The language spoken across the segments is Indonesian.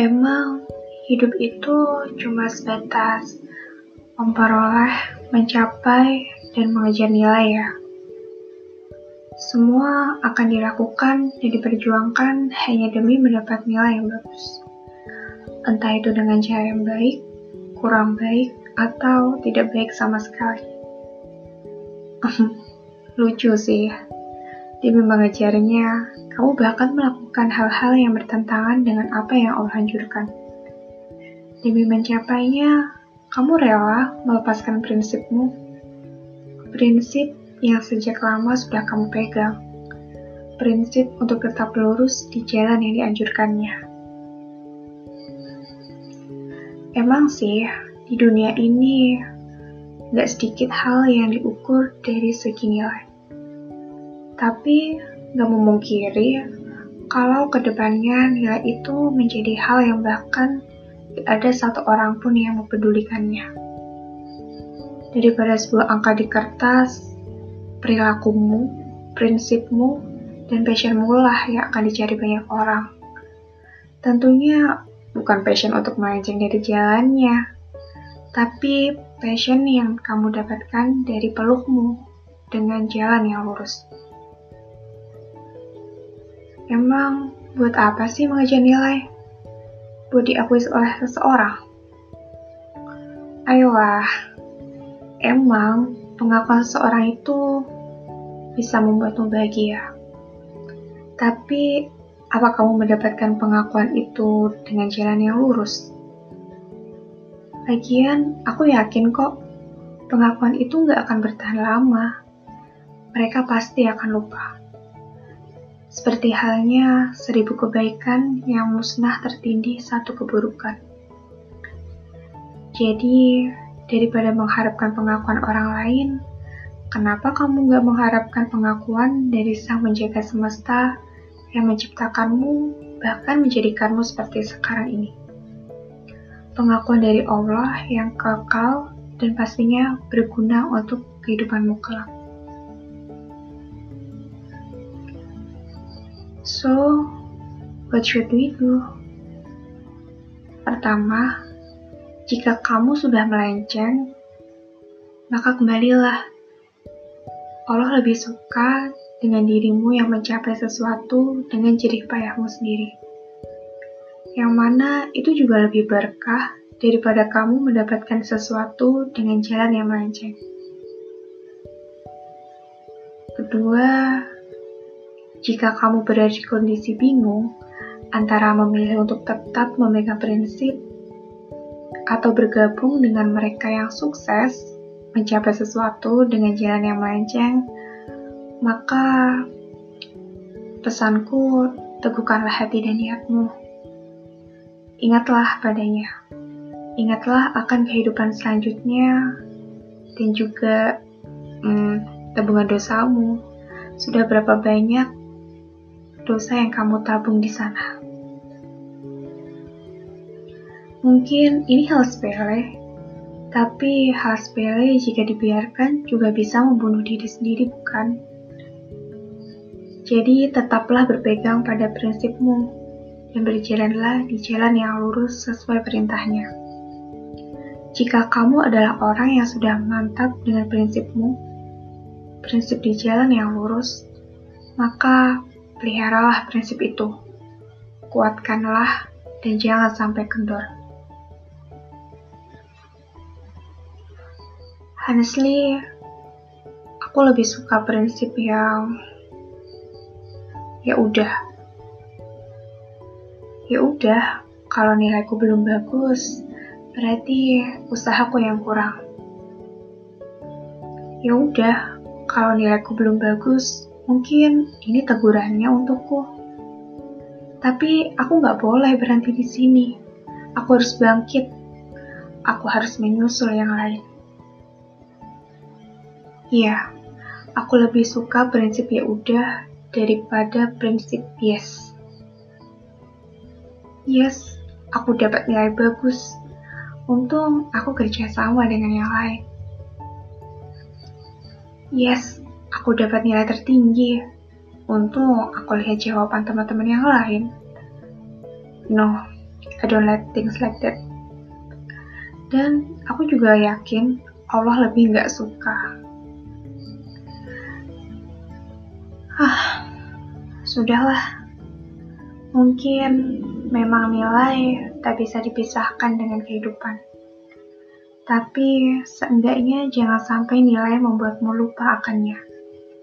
Emang hidup itu cuma sebatas memperoleh, mencapai, dan mengejar nilai ya. Semua akan dilakukan dan diperjuangkan hanya demi mendapat nilai yang bagus. Entah itu dengan cara yang baik, kurang baik, atau tidak baik sama sekali. Lucu sih. Demi mengejarnya, kamu bahkan melakukan hal-hal yang bertentangan dengan apa yang Allah anjurkan. Demi mencapainya, kamu rela melepaskan prinsipmu. Prinsip yang sejak lama sudah kamu pegang. Prinsip untuk tetap lurus di jalan yang dianjurkannya. Emang sih, di dunia ini gak sedikit hal yang diukur dari segi nilai. Tapi gak memungkiri kalau ke depannya nilai itu menjadi hal yang bahkan ada satu orang pun yang mempedulikannya. Daripada sebuah angka di kertas, perilakumu, prinsipmu, dan passionmu lah yang akan dicari banyak orang. Tentunya bukan passion untuk melenceng dari jalannya, tapi passion yang kamu dapatkan dari pelukmu dengan jalan yang lurus. Emang buat apa sih mengejar nilai? Buat diakui oleh seseorang? Ayolah, emang pengakuan seseorang itu bisa membuatmu bahagia. Tapi, apa kamu mendapatkan pengakuan itu dengan jalan yang lurus? Lagian, aku yakin kok, pengakuan itu nggak akan bertahan lama. Mereka pasti akan lupa. Seperti halnya seribu kebaikan yang musnah tertindih satu keburukan. Jadi, daripada mengharapkan pengakuan orang lain, kenapa kamu gak mengharapkan pengakuan dari sang menjaga semesta yang menciptakanmu, bahkan menjadikanmu seperti sekarang ini? Pengakuan dari Allah yang kekal dan pastinya berguna untuk kehidupanmu kelak. So, what should we do? Pertama, jika kamu sudah melenceng, maka kembalilah. Allah lebih suka dengan dirimu yang mencapai sesuatu dengan jerih payahmu sendiri. Yang mana itu juga lebih berkah daripada kamu mendapatkan sesuatu dengan jalan yang melenceng. Kedua, jika kamu berada di kondisi bingung antara memilih untuk tetap memegang prinsip atau bergabung dengan mereka yang sukses mencapai sesuatu dengan jalan yang melenceng, maka pesanku teguhkanlah hati dan niatmu. Ingatlah padanya. Ingatlah akan kehidupan selanjutnya dan juga hmm, tabungan dosamu. Sudah berapa banyak dosa yang kamu tabung di sana. Mungkin ini hal sepele, tapi hal sepele jika dibiarkan juga bisa membunuh diri sendiri, bukan? Jadi tetaplah berpegang pada prinsipmu dan berjalanlah di jalan yang lurus sesuai perintahnya. Jika kamu adalah orang yang sudah mantap dengan prinsipmu, prinsip di jalan yang lurus, maka Peliharalah prinsip itu. Kuatkanlah dan jangan sampai kendor. Honestly, aku lebih suka prinsip yang ya udah. Ya udah, kalau nilaiku belum bagus, berarti usahaku yang kurang. Ya udah, kalau nilaiku belum bagus, Mungkin ini tegurannya untukku. Tapi aku nggak boleh berhenti di sini. Aku harus bangkit. Aku harus menyusul yang lain. Iya, aku lebih suka prinsip ya udah daripada prinsip yes. Yes, aku dapat nilai bagus. Untung aku kerja sama dengan yang lain. Yes, aku dapat nilai tertinggi. Untung aku lihat jawaban teman-teman yang lain. No, I don't like things like that. Dan aku juga yakin Allah lebih nggak suka. Ah, sudahlah. Mungkin memang nilai tak bisa dipisahkan dengan kehidupan. Tapi seenggaknya jangan sampai nilai membuatmu lupa akannya,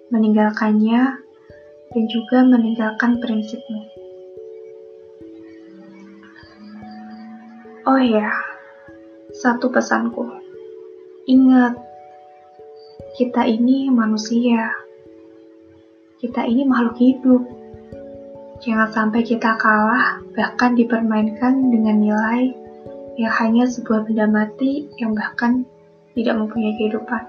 meninggalkannya, dan juga meninggalkan prinsipmu. Oh ya, satu pesanku. Ingat, kita ini manusia. Kita ini makhluk hidup. Jangan sampai kita kalah, bahkan dipermainkan dengan nilai yang hanya sebuah benda mati yang bahkan tidak mempunyai kehidupan.